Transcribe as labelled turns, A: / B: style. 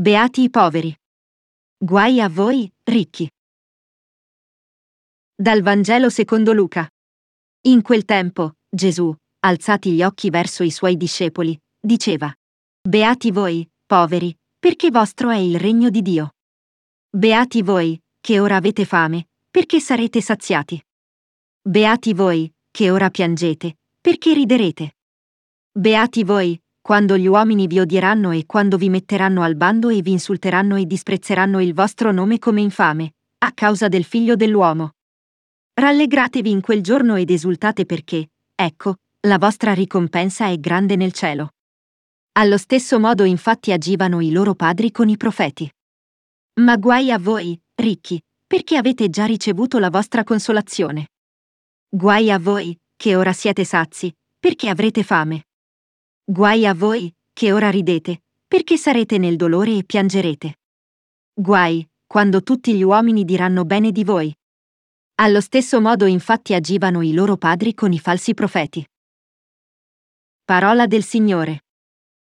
A: Beati i poveri. Guai a voi, ricchi. Dal Vangelo secondo Luca. In quel tempo, Gesù, alzati gli occhi verso i suoi discepoli, diceva, Beati voi, poveri, perché vostro è il regno di Dio. Beati voi, che ora avete fame, perché sarete saziati. Beati voi, che ora piangete, perché riderete. Beati voi, quando gli uomini vi odieranno e quando vi metteranno al bando e vi insulteranno e disprezzeranno il vostro nome come infame, a causa del figlio dell'uomo. Rallegratevi in quel giorno ed esultate perché, ecco, la vostra ricompensa è grande nel cielo. Allo stesso modo infatti agivano i loro padri con i profeti. Ma guai a voi, ricchi, perché avete già ricevuto la vostra consolazione. Guai a voi, che ora siete sazi, perché avrete fame. Guai a voi, che ora ridete, perché sarete nel dolore e piangerete. Guai, quando tutti gli uomini diranno bene di voi. Allo stesso modo infatti agivano i loro padri con i falsi profeti. Parola del Signore.